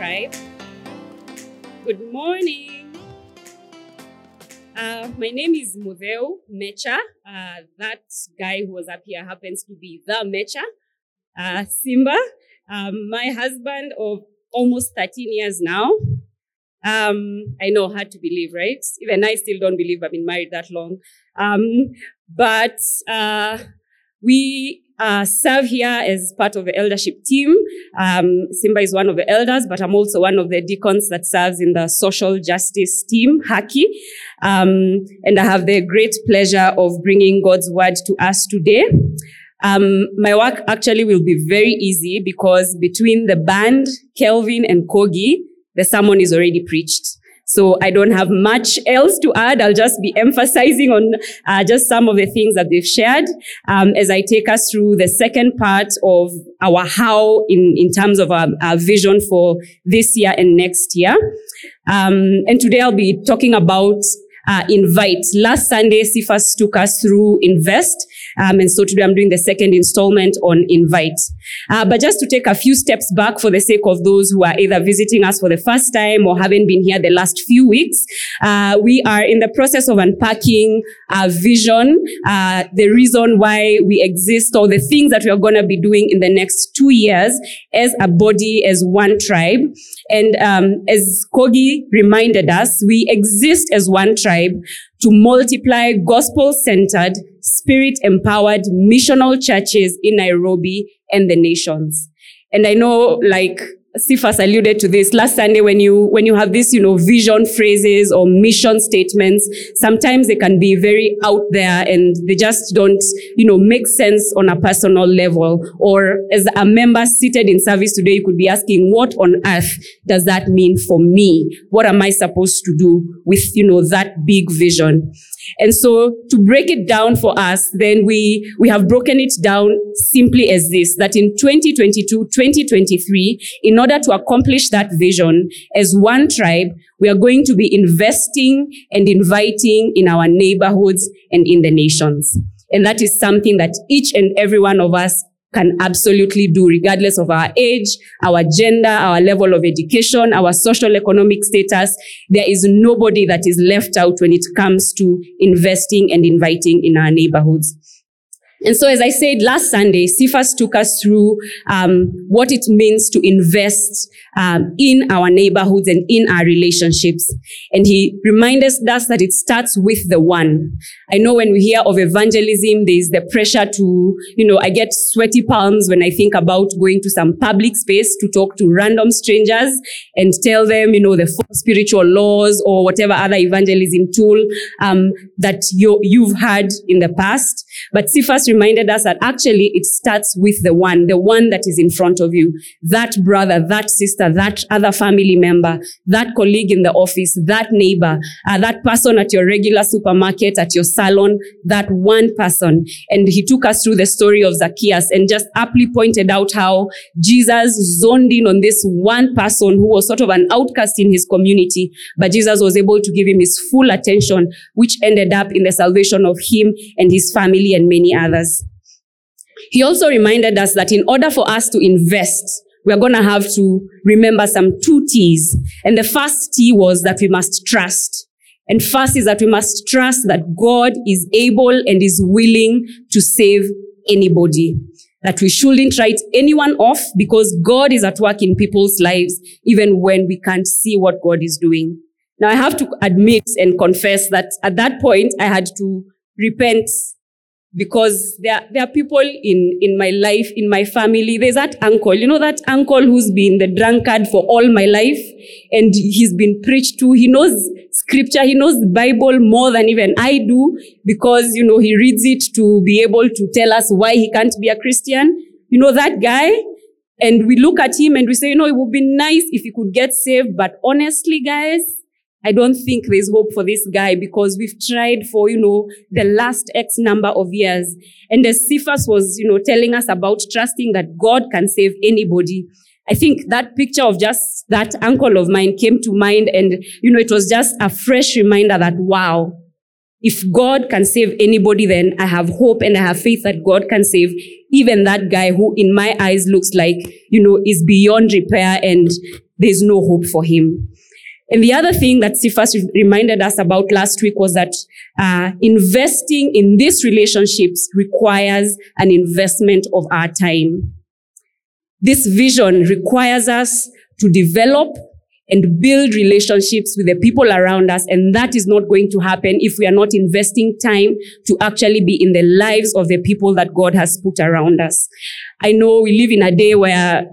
Tribe. Good morning. Uh, my name is Mudeu Mecha. Uh, that guy who was up here happens to be the Mecha, uh, Simba, um, my husband of almost 13 years now. Um, I know, hard to believe, right? Even I still don't believe I've been married that long. Um, but uh, we uh, serve here as part of the eldership team. Um, Simba is one of the elders, but I'm also one of the deacons that serves in the social justice team, Haki. Um, and I have the great pleasure of bringing God's word to us today. Um, my work actually will be very easy because between the band, Kelvin and Kogi, the sermon is already preached. So I don't have much else to add. I'll just be emphasizing on uh, just some of the things that they've shared um, as I take us through the second part of our how in, in terms of our, our vision for this year and next year. Um, and today I'll be talking about uh, invite. Last Sunday, Cephas took us through invest. Um, and so today I'm doing the second installment on invite. Uh, but just to take a few steps back for the sake of those who are either visiting us for the first time or haven't been here the last few weeks, uh, we are in the process of unpacking our vision, uh, the reason why we exist or the things that we are going to be doing in the next two years as a body, as one tribe. And um, as Kogi reminded us, we exist as one tribe to multiply gospel centered, spirit empowered missional churches in Nairobi and the nations. And I know like Cephas alluded to this last Sunday when you, when you have this, you know, vision phrases or mission statements, sometimes they can be very out there and they just don't, you know, make sense on a personal level. Or as a member seated in service today, you could be asking, what on earth does that mean for me? What am I supposed to do with, you know, that big vision? And so to break it down for us, then we, we have broken it down simply as this, that in 2022, 2023, in order to accomplish that vision as one tribe, we are going to be investing and inviting in our neighborhoods and in the nations. And that is something that each and every one of us can absolutely do regardless of our age, our gender, our level of education, our social economic status. There is nobody that is left out when it comes to investing and inviting in our neighborhoods. And so, as I said last Sunday, Cephas took us through um, what it means to invest um, in our neighborhoods and in our relationships. And he reminded us that it starts with the one. I know when we hear of evangelism, there's the pressure to, you know, I get sweaty palms when I think about going to some public space to talk to random strangers and tell them, you know, the four spiritual laws or whatever other evangelism tool um, that you, you've had in the past. But Cephas reminded us that actually it starts with the one, the one that is in front of you, that brother, that sister, that other family member, that colleague in the office, that neighbor, uh, that person at your regular supermarket, at your salon, that one person. And he took us through the story of Zacchaeus and just aptly pointed out how Jesus zoned in on this one person who was sort of an outcast in his community, but Jesus was able to give him his full attention, which ended up in the salvation of him and his family and many others. He also reminded us that in order for us to invest, we are going to have to remember some two T's. And the first T was that we must trust. And first is that we must trust that God is able and is willing to save anybody. That we shouldn't write anyone off because God is at work in people's lives, even when we can't see what God is doing. Now I have to admit and confess that at that point I had to repent because there, there are people in, in my life, in my family. There's that uncle, you know, that uncle who's been the drunkard for all my life and he's been preached to. He knows scripture. He knows the Bible more than even I do because, you know, he reads it to be able to tell us why he can't be a Christian. You know, that guy. And we look at him and we say, you know, it would be nice if he could get saved. But honestly, guys, I don't think there's hope for this guy because we've tried for, you know, the last X number of years. And as Cephas was, you know, telling us about trusting that God can save anybody, I think that picture of just that uncle of mine came to mind. And, you know, it was just a fresh reminder that, wow, if God can save anybody, then I have hope and I have faith that God can save even that guy who in my eyes looks like, you know, is beyond repair and there's no hope for him. And the other thing that Cephas reminded us about last week was that uh, investing in these relationships requires an investment of our time. This vision requires us to develop and build relationships with the people around us. And that is not going to happen if we are not investing time to actually be in the lives of the people that God has put around us. I know we live in a day where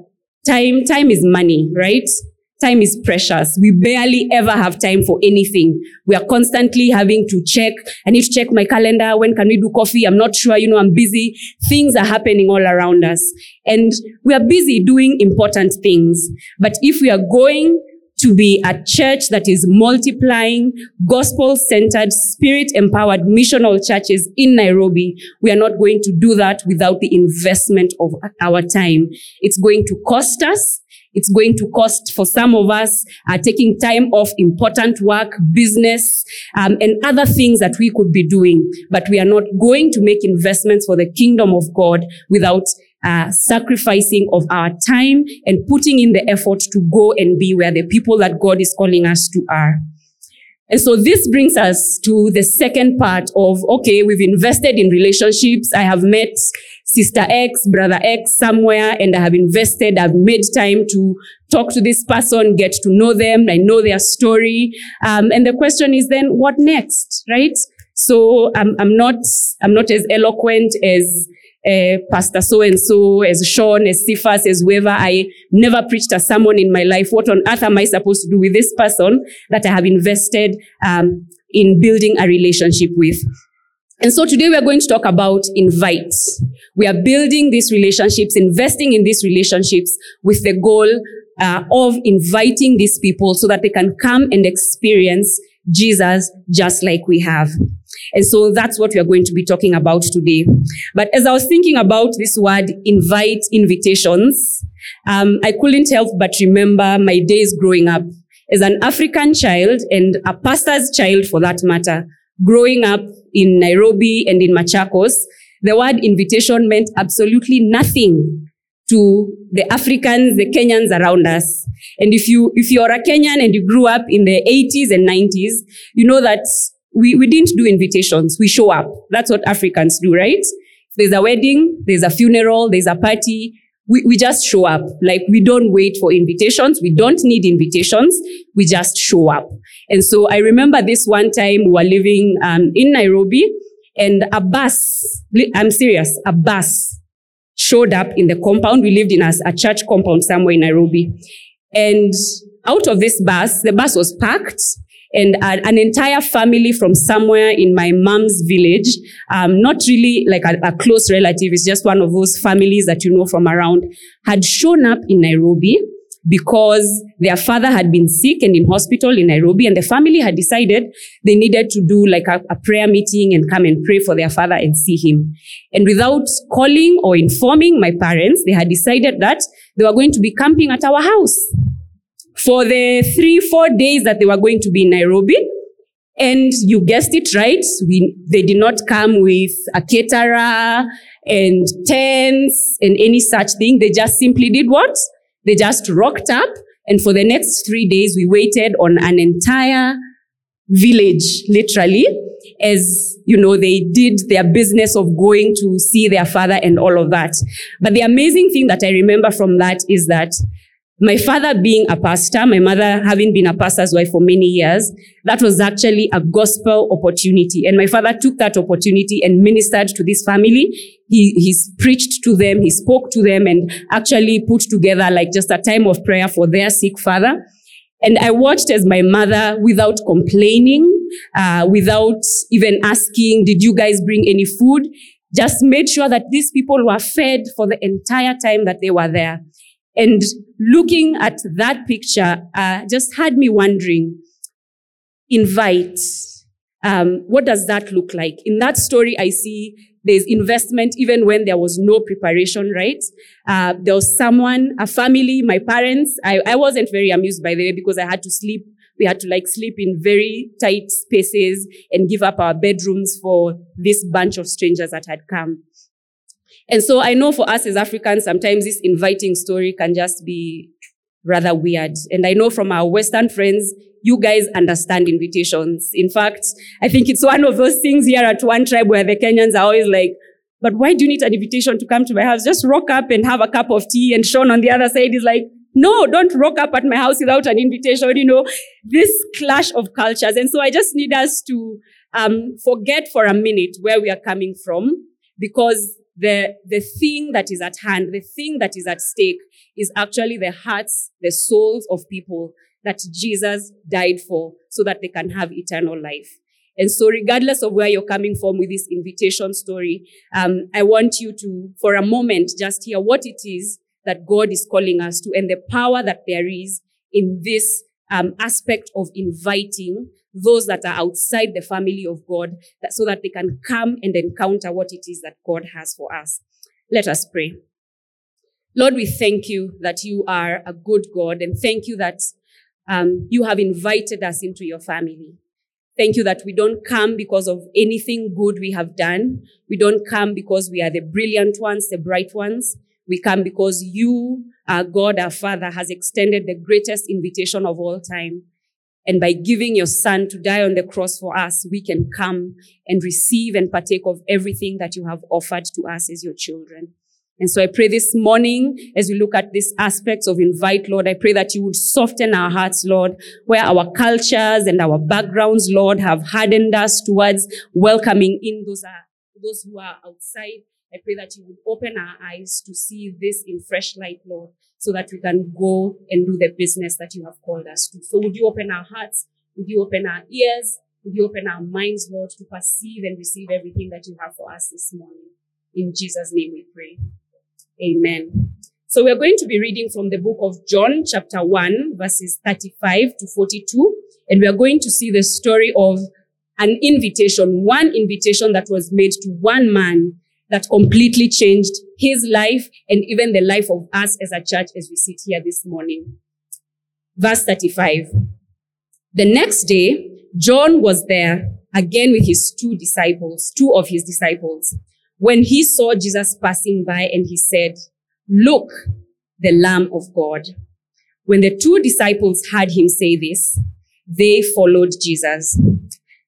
time, time is money, right? Time is precious. We barely ever have time for anything. We are constantly having to check. I need to check my calendar. When can we do coffee? I'm not sure. You know, I'm busy. Things are happening all around us. And we are busy doing important things. But if we are going to be a church that is multiplying gospel centered, spirit empowered missional churches in Nairobi. We are not going to do that without the investment of our time. It's going to cost us. It's going to cost for some of us uh, taking time off important work, business, um, and other things that we could be doing. But we are not going to make investments for the kingdom of God without uh, sacrificing of our time and putting in the effort to go and be where the people that God is calling us to are. And so this brings us to the second part of, okay, we've invested in relationships. I have met sister X, brother X somewhere, and I have invested, I've made time to talk to this person, get to know them. I know their story. Um, and the question is then, what next, right? So I'm, I'm not, I'm not as eloquent as uh, Pastor so and so, as Sean, as Cephas, as whoever. I never preached to someone in my life. What on earth am I supposed to do with this person that I have invested um, in building a relationship with? And so today we are going to talk about invite. We are building these relationships, investing in these relationships with the goal uh, of inviting these people so that they can come and experience Jesus just like we have. And so that's what we are going to be talking about today. But as I was thinking about this word, invite invitations, um, I couldn't help but remember my days growing up as an African child and a pastor's child for that matter, growing up in Nairobi and in Machakos, the word invitation meant absolutely nothing to the Africans, the Kenyans around us. And if you, if you're a Kenyan and you grew up in the 80s and 90s, you know that we, we didn't do invitations. We show up. That's what Africans do, right? There's a wedding, there's a funeral, there's a party. We, we just show up. Like we don't wait for invitations. We don't need invitations. We just show up. And so I remember this one time we were living um, in Nairobi and a bus, I'm serious, a bus showed up in the compound. We lived in a, a church compound somewhere in Nairobi. And out of this bus, the bus was packed and uh, an entire family from somewhere in my mom's village, um, not really like a, a, close relative, it's just one of those families that you know from around, had shown up in Nairobi because their father had been sick and in hospital in Nairobi, and the family had decided they needed to do like a, a prayer meeting and come and pray for their father and see him. And without calling or informing my parents, they had decided that they were going to be camping at our house for the three, four days that they were going to be in Nairobi. And you guessed it right. We, they did not come with a caterer and tents and any such thing. They just simply did what? They just rocked up. And for the next three days, we waited on an entire village, literally, as, you know, they did their business of going to see their father and all of that. But the amazing thing that I remember from that is that my father being a pastor, my mother having been a pastor's wife for many years, that was actually a gospel opportunity. And my father took that opportunity and ministered to this family. He, he's preached to them, he spoke to them and actually put together like just a time of prayer for their sick father. And I watched as my mother, without complaining, uh, without even asking, did you guys bring any food? Just made sure that these people were fed for the entire time that they were there. And looking at that picture uh, just had me wondering, invite, um, what does that look like? In that story, I see there's investment even when there was no preparation, right? Uh, there was someone, a family, my parents. I, I wasn't very amused by the way because I had to sleep. We had to like sleep in very tight spaces and give up our bedrooms for this bunch of strangers that had come. And so I know for us as Africans, sometimes this inviting story can just be rather weird. And I know from our Western friends, you guys understand invitations. In fact, I think it's one of those things here at One Tribe where the Kenyans are always like, but why do you need an invitation to come to my house? Just rock up and have a cup of tea. And Sean on the other side is like, no, don't rock up at my house without an invitation. You know, this clash of cultures. And so I just need us to um, forget for a minute where we are coming from because the, the thing that is at hand, the thing that is at stake is actually the hearts, the souls of people that Jesus died for so that they can have eternal life. And so regardless of where you're coming from with this invitation story, um, I want you to, for a moment, just hear what it is that God is calling us to and the power that there is in this um, aspect of inviting those that are outside the family of God that, so that they can come and encounter what it is that God has for us. Let us pray. Lord, we thank you that you are a good God and thank you that um, you have invited us into your family. Thank you that we don't come because of anything good we have done. We don't come because we are the brilliant ones, the bright ones. We come because you, our God, our Father, has extended the greatest invitation of all time. And by giving your son to die on the cross for us, we can come and receive and partake of everything that you have offered to us as your children. And so I pray this morning, as we look at these aspects of invite, Lord, I pray that you would soften our hearts, Lord, where our cultures and our backgrounds, Lord, have hardened us towards welcoming in those, are, those who are outside. I pray that you would open our eyes to see this in fresh light, Lord, so that we can go and do the business that you have called us to. So would you open our hearts? Would you open our ears? Would you open our minds, Lord, to perceive and receive everything that you have for us this morning? In Jesus' name we pray. Amen. So we're going to be reading from the book of John, chapter 1, verses 35 to 42. And we are going to see the story of an invitation, one invitation that was made to one man that completely changed his life and even the life of us as a church as we sit here this morning. Verse 35. The next day, John was there again with his two disciples, two of his disciples when he saw Jesus passing by and he said, look, the Lamb of God. When the two disciples heard him say this, they followed Jesus.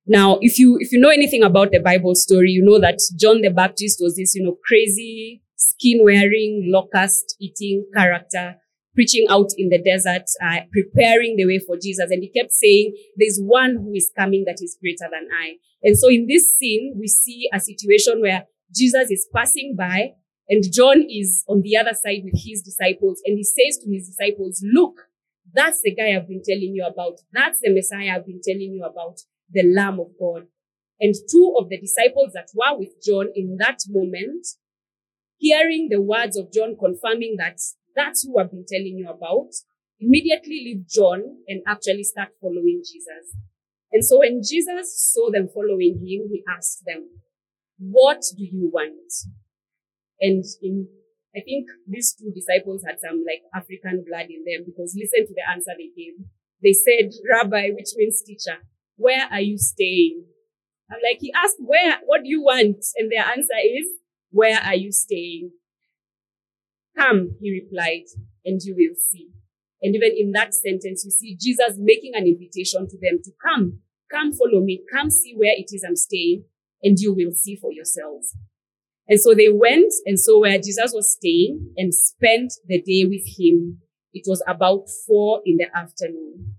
Now, if you, if you know anything about the Bible story, you know that John the Baptist was this, you know, crazy, skin wearing, locust eating character, preaching out in the desert, uh, preparing the way for Jesus. And he kept saying, there's one who is coming that is greater than I. And so in this scene, we see a situation where Jesus is passing by and John is on the other side with his disciples and he says to his disciples, look, that's the guy I've been telling you about. That's the Messiah I've been telling you about, the Lamb of God. And two of the disciples that were with John in that moment, hearing the words of John confirming that that's who I've been telling you about, immediately leave John and actually start following Jesus. And so when Jesus saw them following him, he asked them, what do you want? And in, I think these two disciples had some like African blood in them because listen to the answer they gave. They said, Rabbi, which means teacher, where are you staying? I'm like, he asked, where, what do you want? And their answer is, where are you staying? Come, he replied, and you will see. And even in that sentence, you see Jesus making an invitation to them to come, come follow me, come see where it is I'm staying and you will see for yourselves. And so they went and saw where Jesus was staying and spent the day with him. It was about four in the afternoon.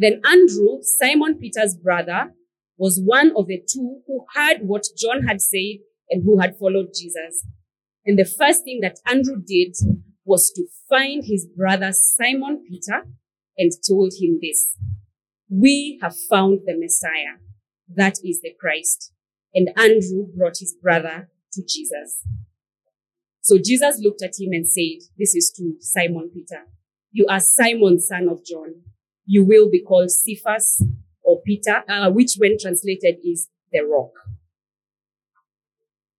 Then Andrew, Simon Peter's brother, was one of the two who heard what John had said and who had followed Jesus. And the first thing that Andrew did was to find his brother Simon Peter and told him this. We have found the Messiah that is the Christ. And Andrew brought his brother to Jesus. So Jesus looked at him and said, this is to Simon Peter. You are Simon, son of John. You will be called Cephas or Peter, uh, which when translated is the rock.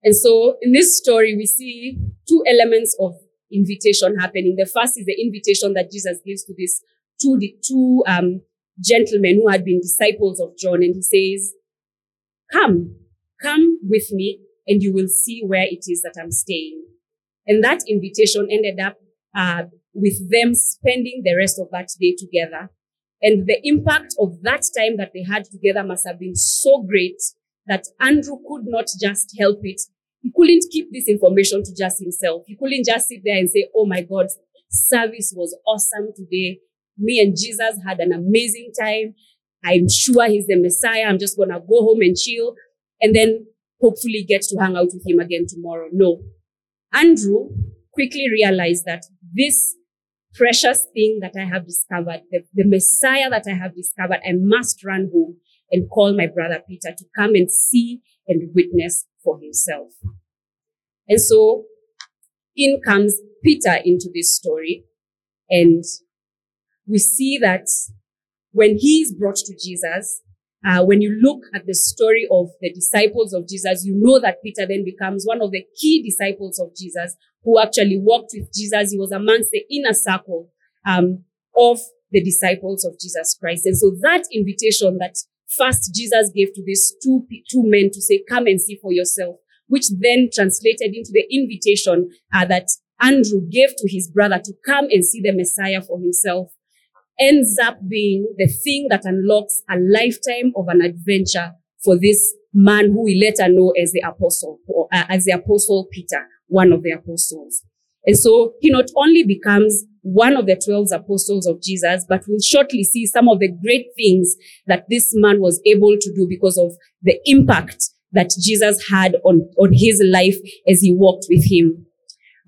And so in this story, we see two elements of invitation happening. The first is the invitation that Jesus gives to these two, two um, gentlemen who had been disciples of John. And he says, come, come with me and you will see where it is that I'm staying. And that invitation ended up uh, with them spending the rest of that day together. And the impact of that time that they had together must have been so great that Andrew could not just help it. He couldn't keep this information to just himself. He couldn't just sit there and say, Oh my God, service was awesome today. Me and Jesus had an amazing time. I'm sure he's the Messiah. I'm just going to go home and chill and then hopefully get to hang out with him again tomorrow. No. Andrew quickly realized that this precious thing that I have discovered, the, the Messiah that I have discovered, I must run home and call my brother Peter to come and see and witness for himself. And so in comes Peter into this story. And we see that when he is brought to Jesus, uh, when you look at the story of the disciples of Jesus, you know that Peter then becomes one of the key disciples of Jesus who actually walked with Jesus. He was amongst the inner circle um, of the disciples of Jesus Christ. And so that invitation that first Jesus gave to these two, two men to say, come and see for yourself, which then translated into the invitation uh, that Andrew gave to his brother to come and see the Messiah for himself ends up being the thing that unlocks a lifetime of an adventure for this man who we later know as the apostle, or, uh, as the apostle Peter, one of the apostles. And so he not only becomes one of the 12 apostles of Jesus, but we'll shortly see some of the great things that this man was able to do because of the impact that Jesus had on, on his life as he walked with him.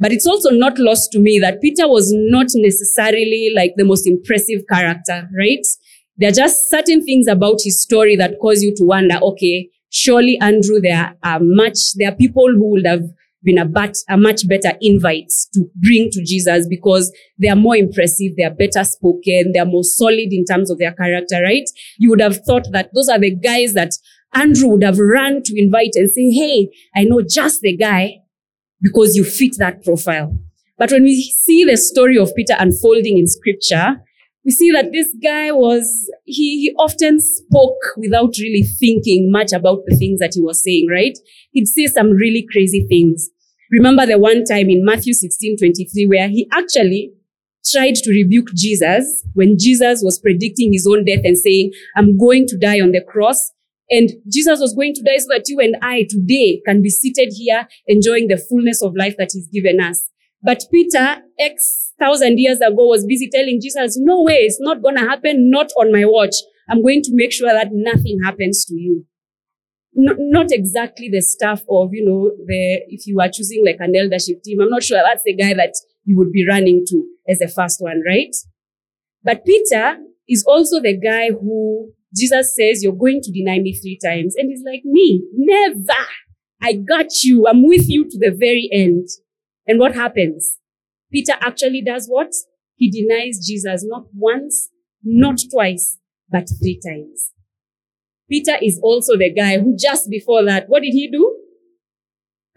But it's also not lost to me that Peter was not necessarily like the most impressive character, right? There are just certain things about his story that cause you to wonder, okay, surely Andrew, there are much, there are people who would have been a, but, a much better invite to bring to Jesus because they are more impressive, they are better spoken, they are more solid in terms of their character, right? You would have thought that those are the guys that Andrew would have run to invite and say, Hey, I know just the guy because you fit that profile. But when we see the story of Peter unfolding in scripture, we see that this guy was, he, he often spoke without really thinking much about the things that he was saying, right? He'd say some really crazy things. Remember the one time in Matthew 16, 23, where he actually tried to rebuke Jesus when Jesus was predicting his own death and saying, I'm going to die on the cross. And Jesus was going to die so that you and I today can be seated here enjoying the fullness of life that he's given us. But Peter, X thousand years ago, was busy telling Jesus, no way, it's not going to happen, not on my watch. I'm going to make sure that nothing happens to you. No, not exactly the stuff of, you know, the, if you are choosing like an eldership team, I'm not sure that's the guy that you would be running to as the first one, right? But Peter is also the guy who Jesus says, You're going to deny me three times. And he's like, Me, never. I got you. I'm with you to the very end. And what happens? Peter actually does what? He denies Jesus not once, not twice, but three times. Peter is also the guy who just before that, what did he do?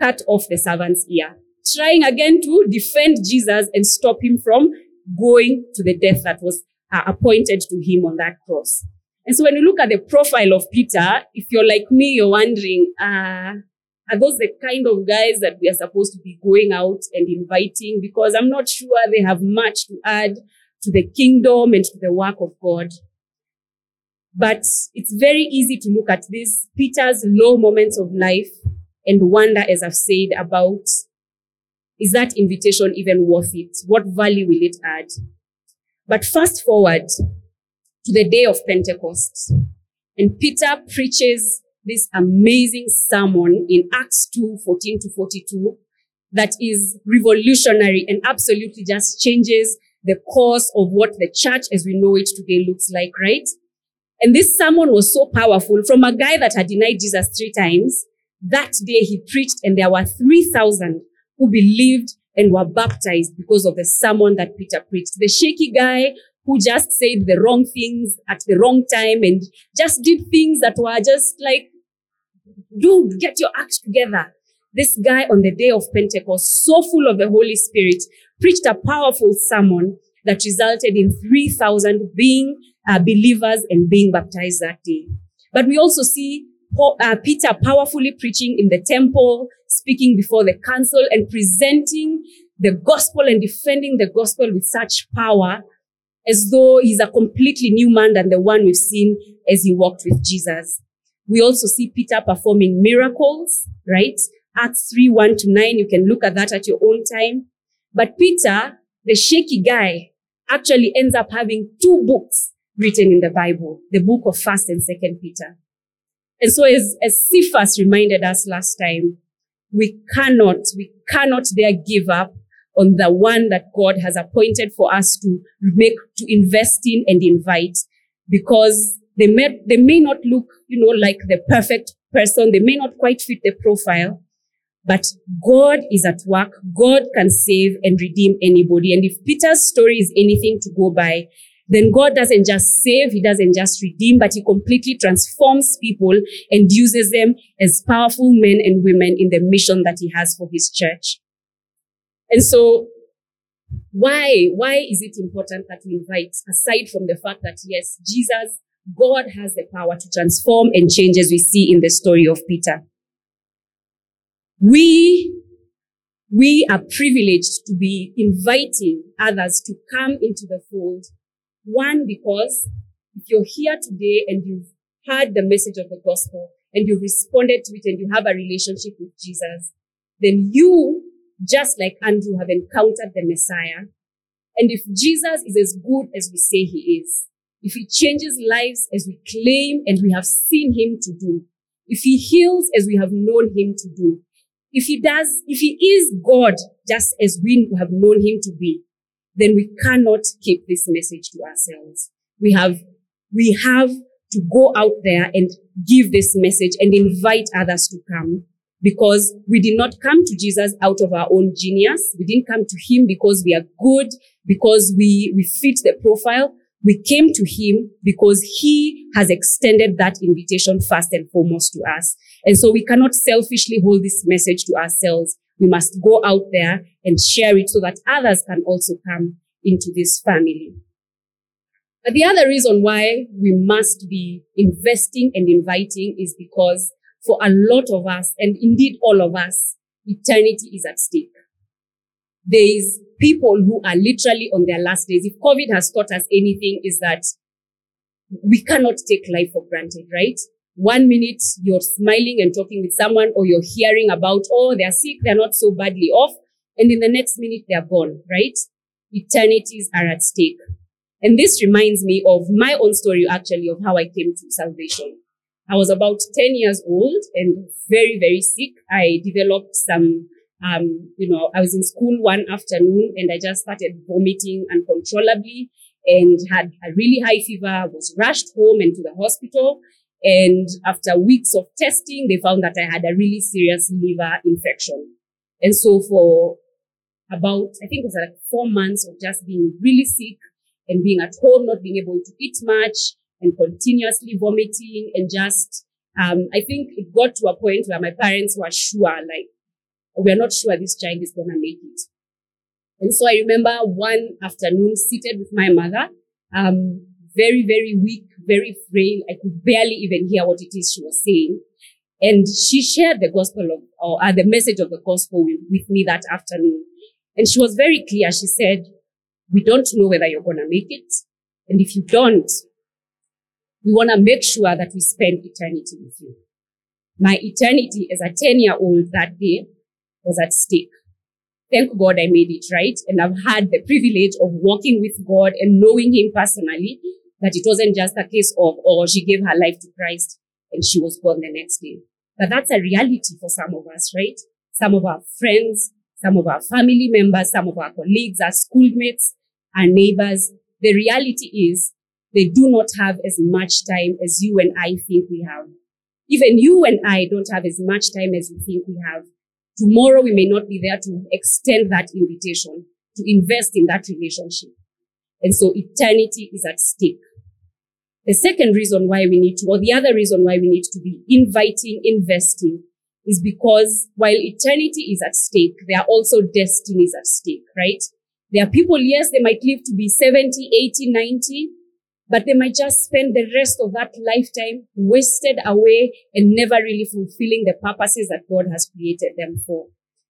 Cut off the servant's ear, trying again to defend Jesus and stop him from going to the death that was uh, appointed to him on that cross. And so when you look at the profile of Peter, if you're like me, you're wondering, uh, are those the kind of guys that we are supposed to be going out and inviting? Because I'm not sure they have much to add to the kingdom and to the work of God. But it's very easy to look at these Peter's low moments of life and wonder, as I've said, about is that invitation even worth it? What value will it add? But fast forward to the day of Pentecost. And Peter preaches this amazing sermon in Acts 2, 14 to 42 that is revolutionary and absolutely just changes the course of what the church as we know it today looks like, right? And this sermon was so powerful from a guy that had denied Jesus three times. That day he preached and there were 3,000 who believed and were baptized because of the sermon that Peter preached. The shaky guy who just said the wrong things at the wrong time and just did things that were just like, dude, get your act together. This guy on the day of Pentecost, so full of the Holy Spirit, preached a powerful sermon that resulted in 3,000 being uh, believers and being baptized that day. But we also see uh, Peter powerfully preaching in the temple, speaking before the council and presenting the gospel and defending the gospel with such power as though he's a completely new man than the one we've seen as he walked with Jesus. We also see Peter performing miracles, right? Acts 3, 1 to 9. You can look at that at your own time. But Peter, the shaky guy, actually ends up having two books written in the Bible, the book of First and Second Peter. And so as, as Cephas reminded us last time, we cannot, we cannot dare give up on the one that God has appointed for us to make, to invest in and invite because they may, they may not look, you know, like the perfect person. They may not quite fit the profile, but God is at work. God can save and redeem anybody. And if Peter's story is anything to go by, then God doesn't just save, He doesn't just redeem, but He completely transforms people and uses them as powerful men and women in the mission that He has for His church. And so, why, why is it important that we invite, aside from the fact that yes, Jesus, God has the power to transform and change as we see in the story of Peter. We, we are privileged to be inviting others to come into the fold one, because if you're here today and you've heard the message of the gospel and you've responded to it and you have a relationship with Jesus, then you, just like Andrew, have encountered the Messiah. And if Jesus is as good as we say he is, if he changes lives as we claim and we have seen him to do, if he heals as we have known him to do, if he does, if he is God just as we have known him to be, then we cannot keep this message to ourselves. We have, we have to go out there and give this message and invite others to come because we did not come to Jesus out of our own genius. We didn't come to him because we are good, because we, we fit the profile. We came to him because he has extended that invitation first and foremost to us. And so we cannot selfishly hold this message to ourselves. We must go out there and share it so that others can also come into this family. But the other reason why we must be investing and inviting is because for a lot of us, and indeed all of us, eternity is at stake. There is people who are literally on their last days. If COVID has taught us anything is that we cannot take life for granted, right? one minute you're smiling and talking with someone or you're hearing about, oh, they're sick, they're not so badly off. And in the next minute, they're gone, right? Eternities are at stake. And this reminds me of my own story, actually, of how I came to salvation. I was about 10 years old and very, very sick. I developed some, um, you know, I was in school one afternoon and I just started vomiting uncontrollably and had a really high fever, was rushed home and to the hospital. And after weeks of testing, they found that I had a really serious liver infection. And so for about, I think it was like four months of just being really sick and being at home, not being able to eat much and continuously vomiting and just, um, I think it got to a point where my parents were sure, like, we're not sure this child is going to make it. And so I remember one afternoon seated with my mother, um, very, very weak, very frail. I could barely even hear what it is she was saying. And she shared the gospel of, or uh, the message of the gospel with, with me that afternoon. And she was very clear. She said, we don't know whether you're going to make it. And if you don't, we want to make sure that we spend eternity with you. My eternity as a 10 year old that day was at stake. Thank God I made it right. And I've had the privilege of walking with God and knowing Him personally that it wasn't just a case of, oh, she gave her life to Christ and she was born the next day. But that's a reality for some of us, right? Some of our friends, some of our family members, some of our colleagues, our schoolmates, our neighbors. The reality is they do not have as much time as you and I think we have. Even you and I don't have as much time as we think we have. Tomorrow we may not be there to extend that invitation, to invest in that relationship. And so eternity is at stake. The second reason why we need to, or the other reason why we need to be inviting, investing is because while eternity is at stake, there are also destinies at stake, right? There are people, yes, they might live to be 70, 80, 90, but they might just spend the rest of that lifetime wasted away and never really fulfilling the purposes that God has created them for.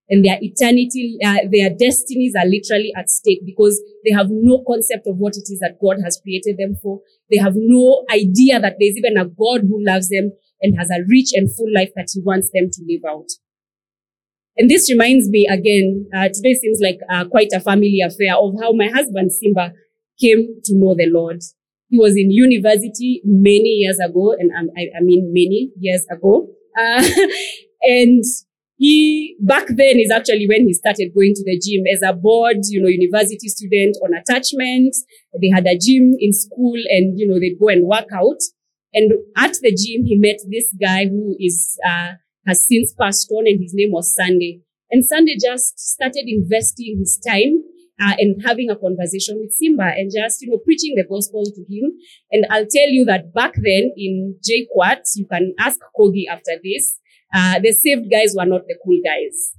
and their eternity, uh, their destinies are literally at stake because they have no concept of what it is that God has created them for. They have no idea that there's even a God who loves them and has a rich and full life that he wants them to live out. And this reminds me again, uh, today seems like uh, quite a family affair of how my husband Simba came to know the Lord. He was in university many years ago, and I, I mean many years ago. Uh, and he back then is actually when he started going to the gym as a board, you know, university student on attachment. They had a gym in school and, you know, they'd go and work out. And at the gym, he met this guy who is, uh, has since passed on and his name was Sunday. And Sunday just started investing his time uh, and having a conversation with Simba and just, you know, preaching the gospel to him. And I'll tell you that back then in JKUAT, you can ask Kogi after this, uh, the saved guys were not the cool guys.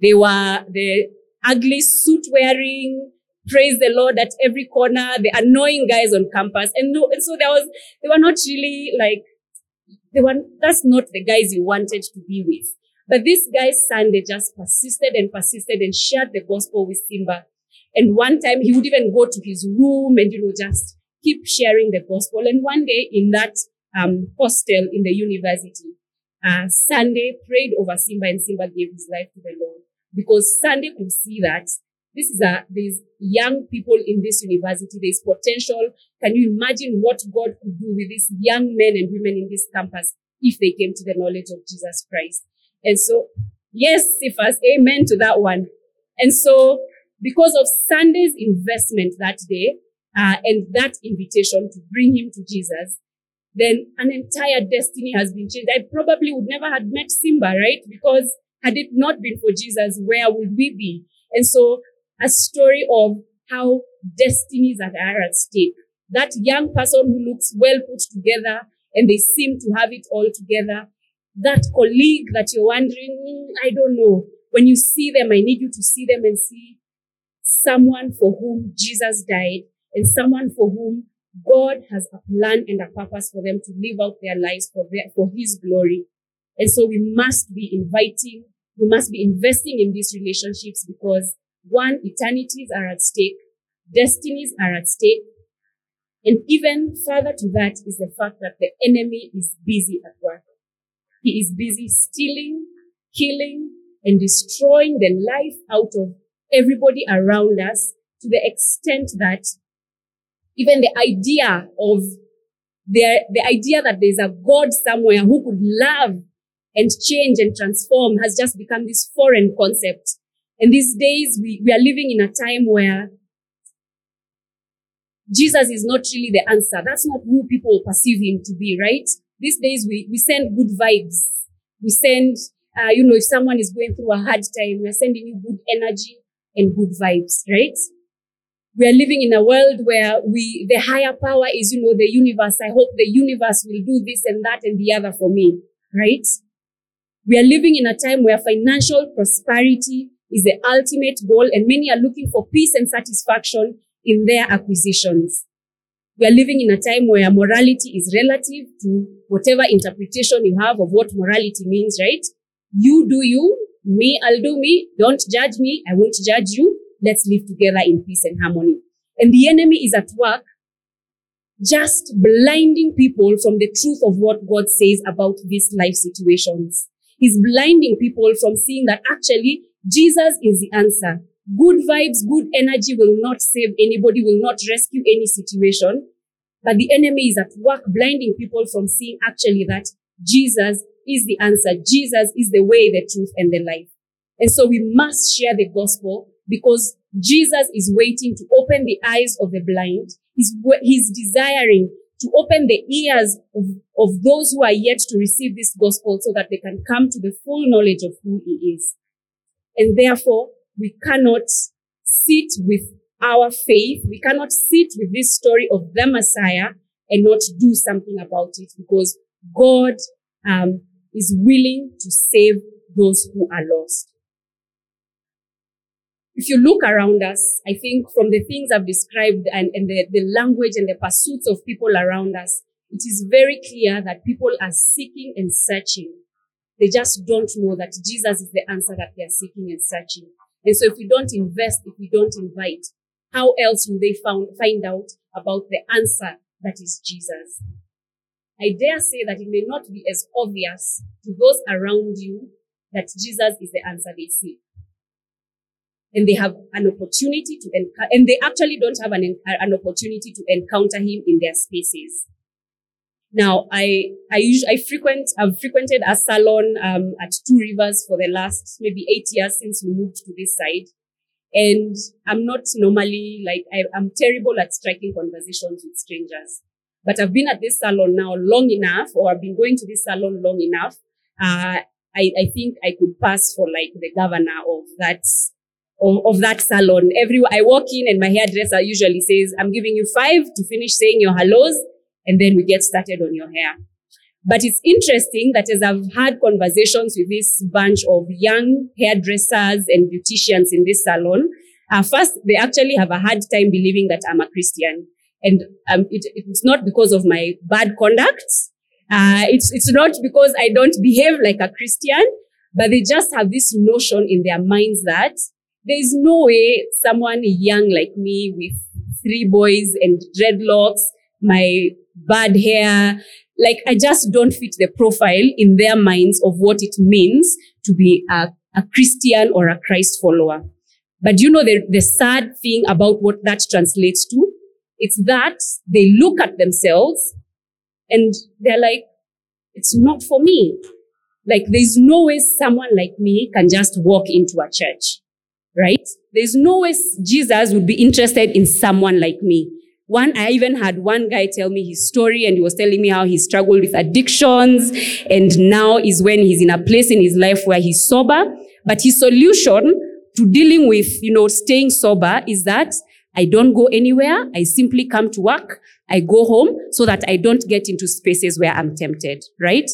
They were the ugly suit wearing, praise the Lord at every corner, the annoying guys on campus. And, no, and so there was, they were not really like, they were, that's not the guys you wanted to be with. But this guy, Sunday, just persisted and persisted and shared the gospel with Simba. And one time he would even go to his room and, you know, just keep sharing the gospel. And one day in that um, hostel in the university, uh, Sunday prayed over Simba and Simba gave his life to the Lord because Sunday could see that this is a, there's young people in this university. There's potential. Can you imagine what God could do with these young men and women in this campus if they came to the knowledge of Jesus Christ? And so, yes, Cephas, amen to that one. And so, because of Sunday's investment that day, uh, and that invitation to bring him to Jesus, then an entire destiny has been changed. I probably would never have met Simba, right? Because had it not been for Jesus, where would we be? And so a story of how destinies are at stake. That young person who looks well put together and they seem to have it all together. That colleague that you're wondering, mm, I don't know. When you see them, I need you to see them and see someone for whom Jesus died and someone for whom God has a plan and a purpose for them to live out their lives for their, for His glory. And so we must be inviting, we must be investing in these relationships because one, eternities are at stake, destinies are at stake. And even further to that is the fact that the enemy is busy at work. He is busy stealing, killing, and destroying the life out of everybody around us to the extent that even the idea of the, the idea that there's a God somewhere who could love and change and transform has just become this foreign concept. And these days we, we are living in a time where Jesus is not really the answer. That's not who people perceive him to be, right? These days we, we send good vibes. We send, uh, you know, if someone is going through a hard time, we're sending you good energy and good vibes, right? we are living in a world where we, the higher power is, you know, the universe. I hope the universe will do this and that and the other for me, right? We are living in a time where financial prosperity is the ultimate goal and many are looking for peace and satisfaction in their acquisitions. We are living in a time where morality is relative to whatever interpretation you have of what morality means, right? You do you, me, I'll do me. Don't judge me. I won't judge you. Let's live together in peace and harmony. And the enemy is at work just blinding people from the truth of what God says about these life situations. He's blinding people from seeing that actually Jesus is the answer. Good vibes, good energy will not save anybody, will not rescue any situation. But the enemy is at work blinding people from seeing actually that Jesus is the answer. Jesus is the way, the truth, and the life. And so we must share the gospel because Jesus is waiting to open the eyes of the blind. He's, he's desiring to open the ears of, of those who are yet to receive this gospel so that they can come to the full knowledge of who he is. And therefore, we cannot sit with our faith. We cannot sit with this story of the Messiah and not do something about it because God um, is willing to save those who are lost if you look around us, I think from the things I've described and, and the, the language and the pursuits of people around us, it is very clear that people are seeking and searching They just don't know that Jesus is the answer that they're seeking and searching. And so if we don't invest, if we don't invite, how else will they found, find out about the answer that is Jesus? I dare say that it may not be as obvious to those around you that Jesus is the answer they seek. And they have an opportunity to, and they actually don't have an, an opportunity to encounter him in their spaces. Now, I, I usually, I frequent, I've frequented a salon, um, at Two Rivers for the last maybe eight years since we moved to this side. And I'm not normally like, I, I'm terrible at striking conversations with strangers. But I've been at this salon now long enough, or I've been going to this salon long enough. Uh, I, I think I could pass for like the governor of that, of, of that salon. Every, I walk in and my hairdresser usually says, I'm giving you five to finish saying your hellos and then we get started on your hair. But it's interesting that as I've had conversations with this bunch of young hairdressers and beauticians in this salon, uh, first, they actually have a hard time believing that I'm a Christian. And um, it, it's not because of my bad conduct. Uh, it's, it's not because I don't behave like a Christian, but they just have this notion in their minds that there is no way someone young like me with three boys and dreadlocks, my bad hair, like I just don't fit the profile in their minds of what it means to be a, a Christian or a Christ follower. But you know the, the sad thing about what that translates to? It's that they look at themselves and they're like, it's not for me. Like there's no way someone like me can just walk into a church, right? There's no way Jesus would be interested in someone like me. One, I even had one guy tell me his story and he was telling me how he struggled with addictions and now is when he's in a place in his life where he's sober. But his solution to dealing with, you know, staying sober is that I don't go anywhere. I simply come to work. I go home so that I don't get into spaces where I'm tempted, right?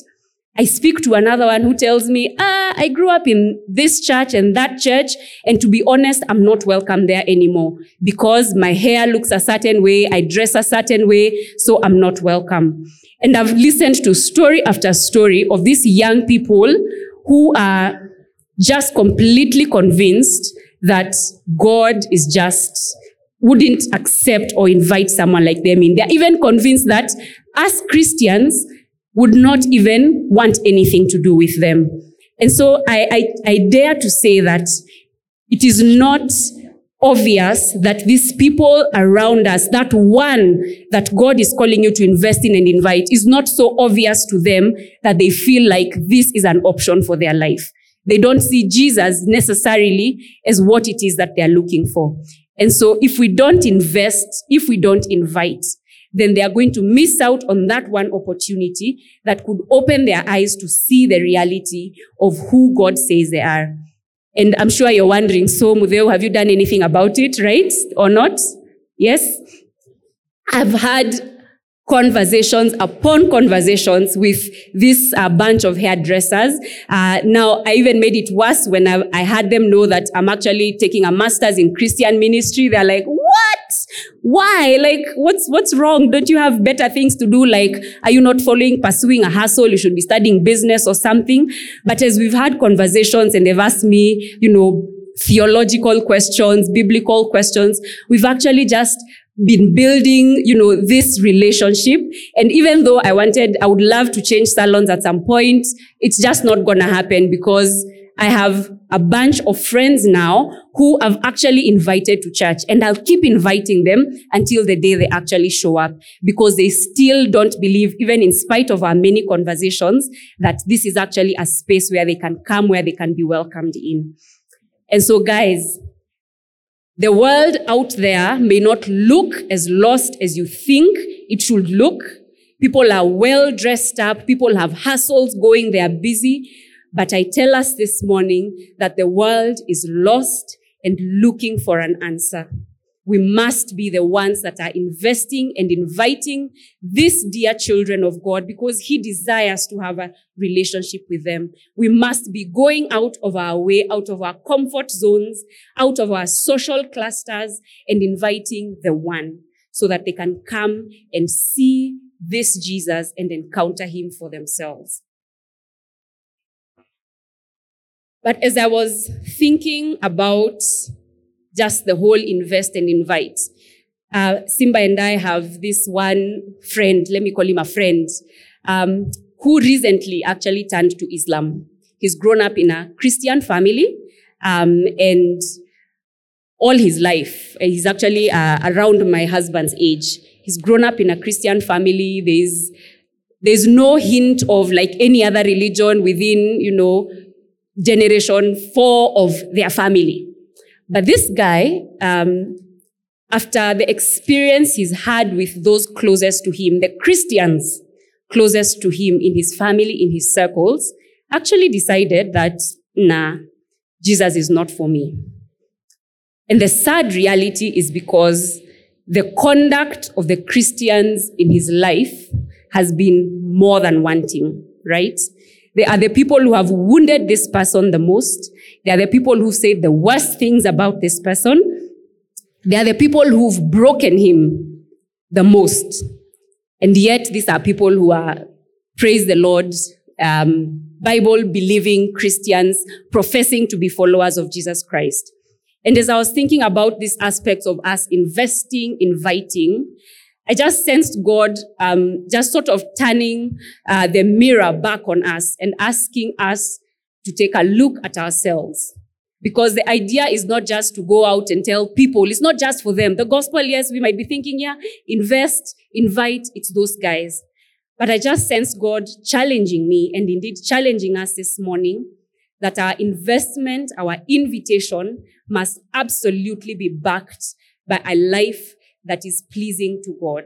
I speak to another one who tells me, ah, I grew up in this church and that church. And to be honest, I'm not welcome there anymore because my hair looks a certain way. I dress a certain way. So I'm not welcome. And I've listened to story after story of these young people who are just completely convinced that God is just wouldn't accept or invite someone like them in. They're even convinced that as Christians, would not even want anything to do with them. And so I, I, I dare to say that it is not obvious that these people around us, that one that God is calling you to invest in and invite, is not so obvious to them that they feel like this is an option for their life. They don't see Jesus necessarily as what it is that they're looking for. And so if we don't invest, if we don't invite, then they are going to miss out on that one opportunity that could open their eyes to see the reality of who God says they are. And I'm sure you're wondering, so Mudeo, have you done anything about it, right? Or not? Yes? I've had conversations upon conversations with this uh, bunch of hairdressers. Uh, now, I even made it worse when I, I, had them know that I'm actually taking a master's in Christian ministry. They're like, what? Why? Like, what's, what's wrong? Don't you have better things to do? Like, are you not following, pursuing a hustle? You should be studying business or something. But as we've had conversations and they've asked me, you know, theological questions, biblical questions, we've actually just been building, you know, this relationship. And even though I wanted, I would love to change salons at some point, it's just not going to happen because I have a bunch of friends now who I've actually invited to church and I'll keep inviting them until the day they actually show up because they still don't believe, even in spite of our many conversations, that this is actually a space where they can come, where they can be welcomed in. And so guys, the world out there may not look as lost as you think it should look. People are well dressed up. People have hustles going. They are busy. But I tell us this morning that the world is lost and looking for an answer we must be the ones that are investing and inviting these dear children of God because he desires to have a relationship with them. We must be going out of our way, out of our comfort zones, out of our social clusters and inviting the one so that they can come and see this Jesus and encounter him for themselves. But as I was thinking about just the whole invest and invite, uh, Simba and I have this one friend, let me call him a friend, um, who recently actually turned to Islam. He's grown up in a Christian family, um, and all his life, uh, he's actually uh, around my husband's age. He's grown up in a Christian family. There's there's no hint of like any other religion within, you know, generation four of their family. But this guy, um, after the experience he's had with those closest to him, the Christians closest to him in his family, in his circles, actually decided that, nah, Jesus is not for me. And the sad reality is because the conduct of the Christians in his life has been more than wanting, right? They are the people who have wounded this person the most. They are the people who say the worst things about this person. They are the people who've broken him the most. And yet, these are people who are, praise the Lord, um, Bible believing Christians professing to be followers of Jesus Christ. And as I was thinking about these aspects of us investing, inviting, I just sensed God um, just sort of turning uh, the mirror back on us and asking us to take a look at ourselves. Because the idea is not just to go out and tell people, it's not just for them. The gospel, yes, we might be thinking, yeah, invest, invite, it's those guys. But I just sense God challenging me and indeed challenging us this morning that our investment, our invitation must absolutely be backed by a life that is pleasing to God.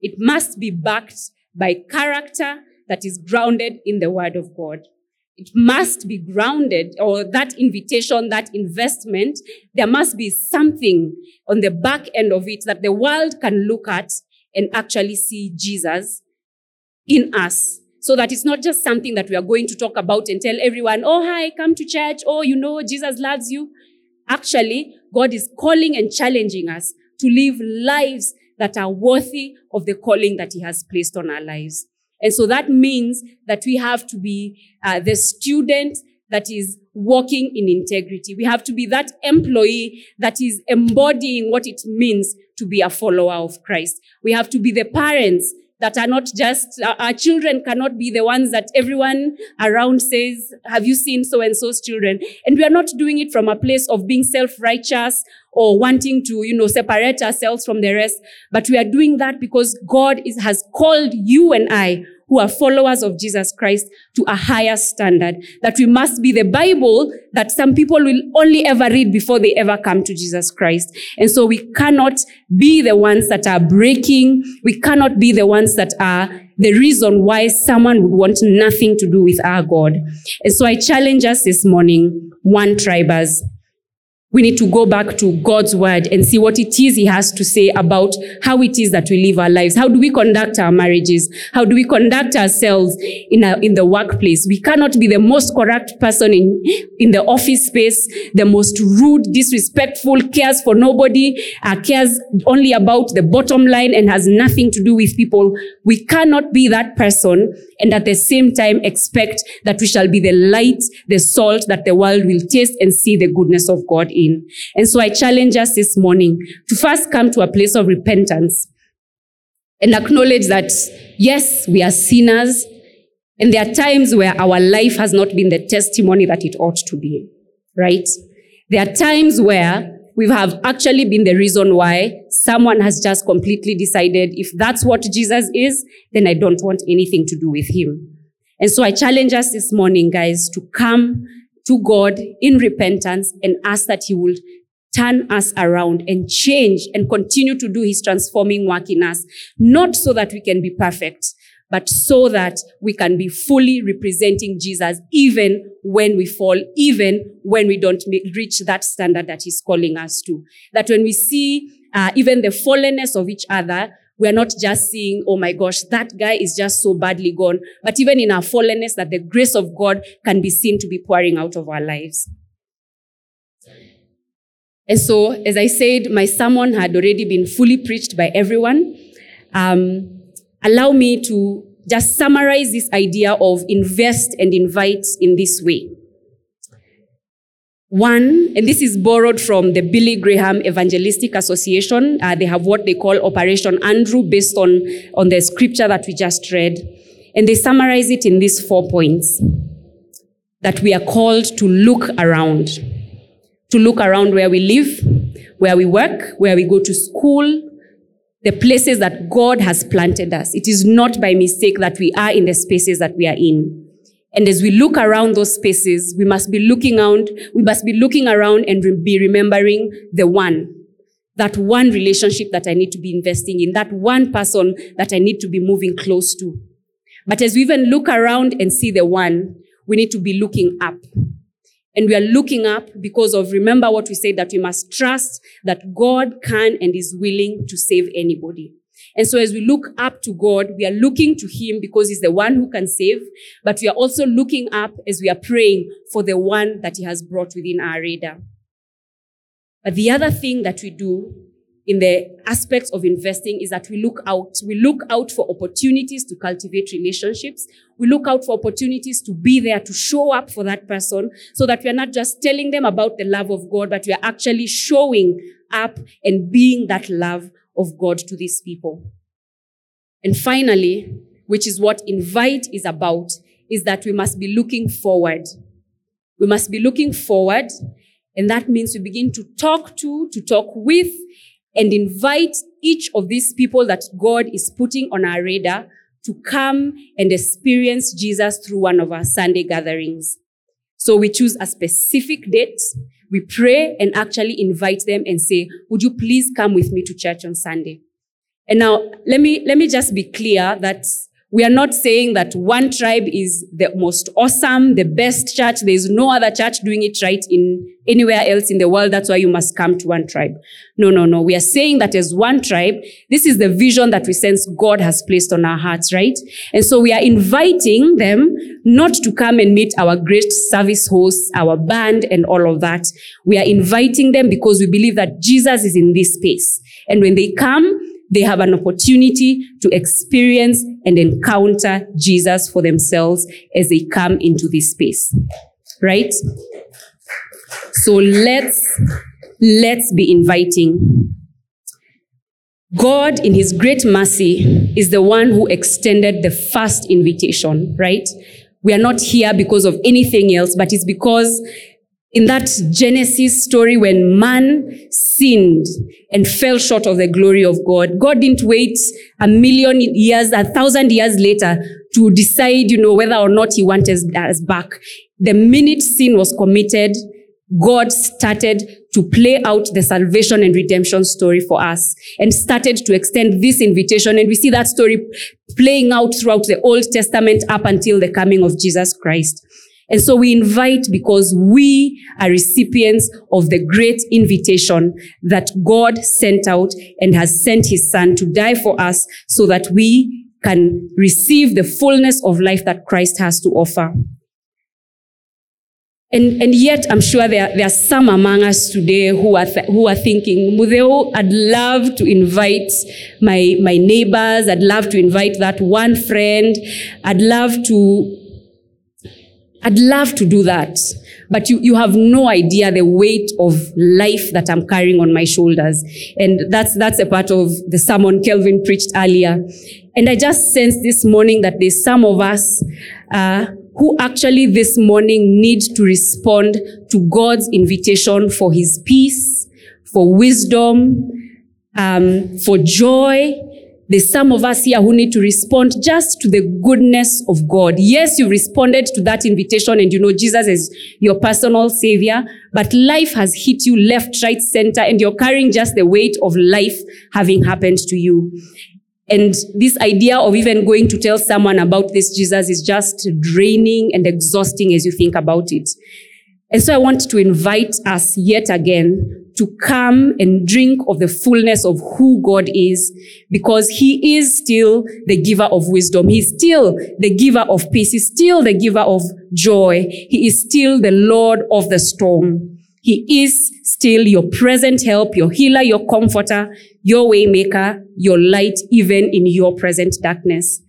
It must be backed by character that is grounded in the word of God. It must be grounded, or that invitation, that investment, there must be something on the back end of it that the world can look at and actually see Jesus in us. So that it's not just something that we are going to talk about and tell everyone, oh, hi, come to church. Oh, you know, Jesus loves you. Actually, God is calling and challenging us to live lives that are worthy of the calling that He has placed on our lives. And so that means that we have to be uh, the student that is walking in integrity. We have to be that employee that is embodying what it means to be a follower of Christ. We have to be the parents that are not just, uh, our children cannot be the ones that everyone around says, have you seen so and so's children? And we are not doing it from a place of being self-righteous or wanting to, you know, separate ourselves from the rest. But we are doing that because God is, has called you and I who are followers of Jesus Christ to a higher standard. That we must be the Bible that some people will only ever read before they ever come to Jesus Christ. And so we cannot be the ones that are breaking. We cannot be the ones that are the reason why someone would want nothing to do with our God. And so I challenge us this morning, one tribers, we need to go back to God's word and see what it is He has to say about how it is that we live our lives. How do we conduct our marriages? How do we conduct ourselves in, in the workplace? We cannot be the most corrupt person in, in the office space, the most rude, disrespectful, cares for nobody, uh, cares only about the bottom line and has nothing to do with people. We cannot be that person and at the same time expect that we shall be the light, the salt that the world will taste and see the goodness of God in. And so I challenge us this morning to first come to a place of repentance and acknowledge that, yes, we are sinners. And there are times where our life has not been the testimony that it ought to be, right? There are times where we have actually been the reason why someone has just completely decided if that's what Jesus is, then I don't want anything to do with him. And so I challenge us this morning, guys, to come to God in repentance and ask that He will turn us around and change and continue to do His transforming work in us, not so that we can be perfect, but so that we can be fully representing Jesus even when we fall, even when we don't reach that standard that He's calling us to. That when we see uh, even the fallenness of each other, we are not just seeing, oh my gosh, that guy is just so badly gone. But even in our fallenness, that the grace of God can be seen to be pouring out of our lives. And so, as I said, my sermon had already been fully preached by everyone. Um, allow me to just summarize this idea of invest and invite in this way. One, and this is borrowed from the Billy Graham Evangelistic Association. Uh, they have what they call Operation Andrew based on, on the scripture that we just read. And they summarize it in these four points that we are called to look around. To look around where we live, where we work, where we go to school, the places that God has planted us. It is not by mistake that we are in the spaces that we are in. And as we look around those spaces, we must be looking around, we must be looking around and re- be remembering the one. That one relationship that I need to be investing in, that one person that I need to be moving close to. But as we even look around and see the one, we need to be looking up. And we are looking up because of, remember what we said, that we must trust that God can and is willing to save anybody. And so as we look up to God, we are looking to Him because He's the one who can save, but we are also looking up as we are praying for the one that He has brought within our radar. But the other thing that we do in the aspects of investing is that we look out. We look out for opportunities to cultivate relationships. We look out for opportunities to be there, to show up for that person so that we are not just telling them about the love of God, but we are actually showing up and being that love of God to these people. And finally, which is what invite is about, is that we must be looking forward. We must be looking forward. And that means we begin to talk to, to talk with, and invite each of these people that God is putting on our radar to come and experience Jesus through one of our Sunday gatherings. So we choose a specific date. We pray and actually invite them and say, would you please come with me to church on Sunday? And now let me, let me just be clear that we are not saying that one tribe is the most awesome, the best church. There's no other church doing it right in anywhere else in the world. That's why you must come to one tribe. No, no, no. We are saying that as one tribe, this is the vision that we sense God has placed on our hearts, right? And so we are inviting them not to come and meet our great service hosts, our band and all of that. We are inviting them because we believe that Jesus is in this space. And when they come, they have an opportunity to experience and encounter Jesus for themselves as they come into this space. Right? So let's, let's be inviting. God, in His great mercy, is the one who extended the first invitation, right? We are not here because of anything else, but it's because in that Genesis story when man sinned and fell short of the glory of God, God didn't wait a million years, a thousand years later to decide, you know, whether or not he wanted us back. The minute sin was committed, God started to play out the salvation and redemption story for us and started to extend this invitation. And we see that story playing out throughout the Old Testament up until the coming of Jesus Christ. And so we invite because we are recipients of the great invitation that God sent out and has sent his son to die for us so that we can receive the fullness of life that Christ has to offer. And, and yet, I'm sure there, there are some among us today who are, th- who are thinking, Mudeo, I'd love to invite my, my neighbors. I'd love to invite that one friend. I'd love to I'd love to do that. But you, you have no idea the weight of life that I'm carrying on my shoulders. And that's, that's a part of the sermon Kelvin preached earlier. And I just sensed this morning that there's some of us, uh, who actually this morning need to respond to God's invitation for his peace, for wisdom, um, for joy, there's some of us here who need to respond just to the goodness of God. Yes, you responded to that invitation and you know Jesus is your personal savior, but life has hit you left, right, center, and you're carrying just the weight of life having happened to you. And this idea of even going to tell someone about this Jesus is just draining and exhausting as you think about it. And so I want to invite us yet again to come and drink of the fullness of who God is because he is still the giver of wisdom. He's still the giver of peace. He's still the giver of joy. He is still the Lord of the storm. He is still your present help, your healer, your comforter, your waymaker, your light, even in your present darkness.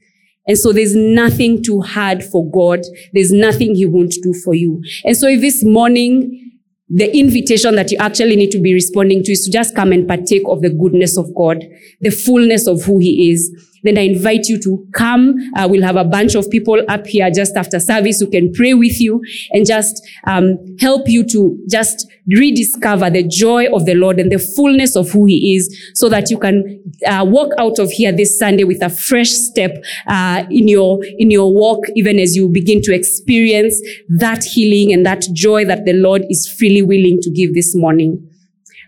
And so there's nothing too hard for God. There's nothing he won't do for you. And so if this morning the invitation that you actually need to be responding to is to just come and partake of the goodness of God, the fullness of who He is. Then I invite you to come. Uh, we'll have a bunch of people up here just after service who can pray with you and just um, help you to just rediscover the joy of the Lord and the fullness of who He is, so that you can uh, walk out of here this Sunday with a fresh step uh, in your in your walk, even as you begin to experience that healing and that joy that the Lord is freely willing to give this morning.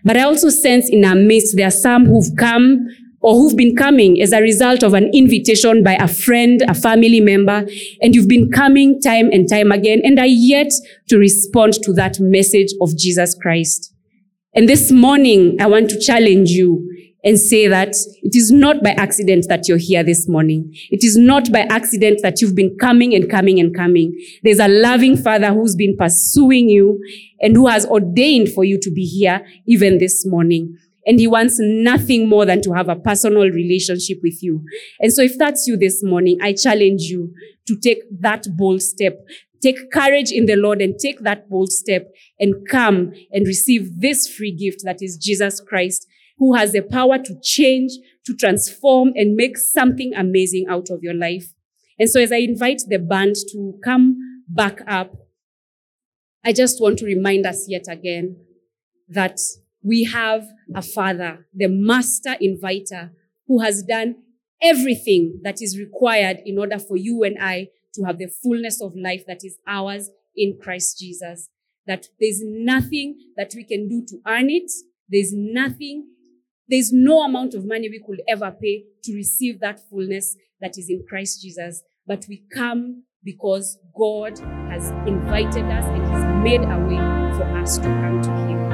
But I also sense in our midst there are some who've come or who've been coming as a result of an invitation by a friend, a family member, and you've been coming time and time again and are yet to respond to that message of Jesus Christ. And this morning, I want to challenge you and say that it is not by accident that you're here this morning. It is not by accident that you've been coming and coming and coming. There's a loving father who's been pursuing you and who has ordained for you to be here even this morning. And he wants nothing more than to have a personal relationship with you. And so if that's you this morning, I challenge you to take that bold step. Take courage in the Lord and take that bold step and come and receive this free gift that is Jesus Christ, who has the power to change, to transform and make something amazing out of your life. And so as I invite the band to come back up, I just want to remind us yet again that we have a father, the master inviter, who has done everything that is required in order for you and I to have the fullness of life that is ours in Christ Jesus. That there's nothing that we can do to earn it. There's nothing, there's no amount of money we could ever pay to receive that fullness that is in Christ Jesus. But we come because God has invited us and He's made a way for us to come to Him.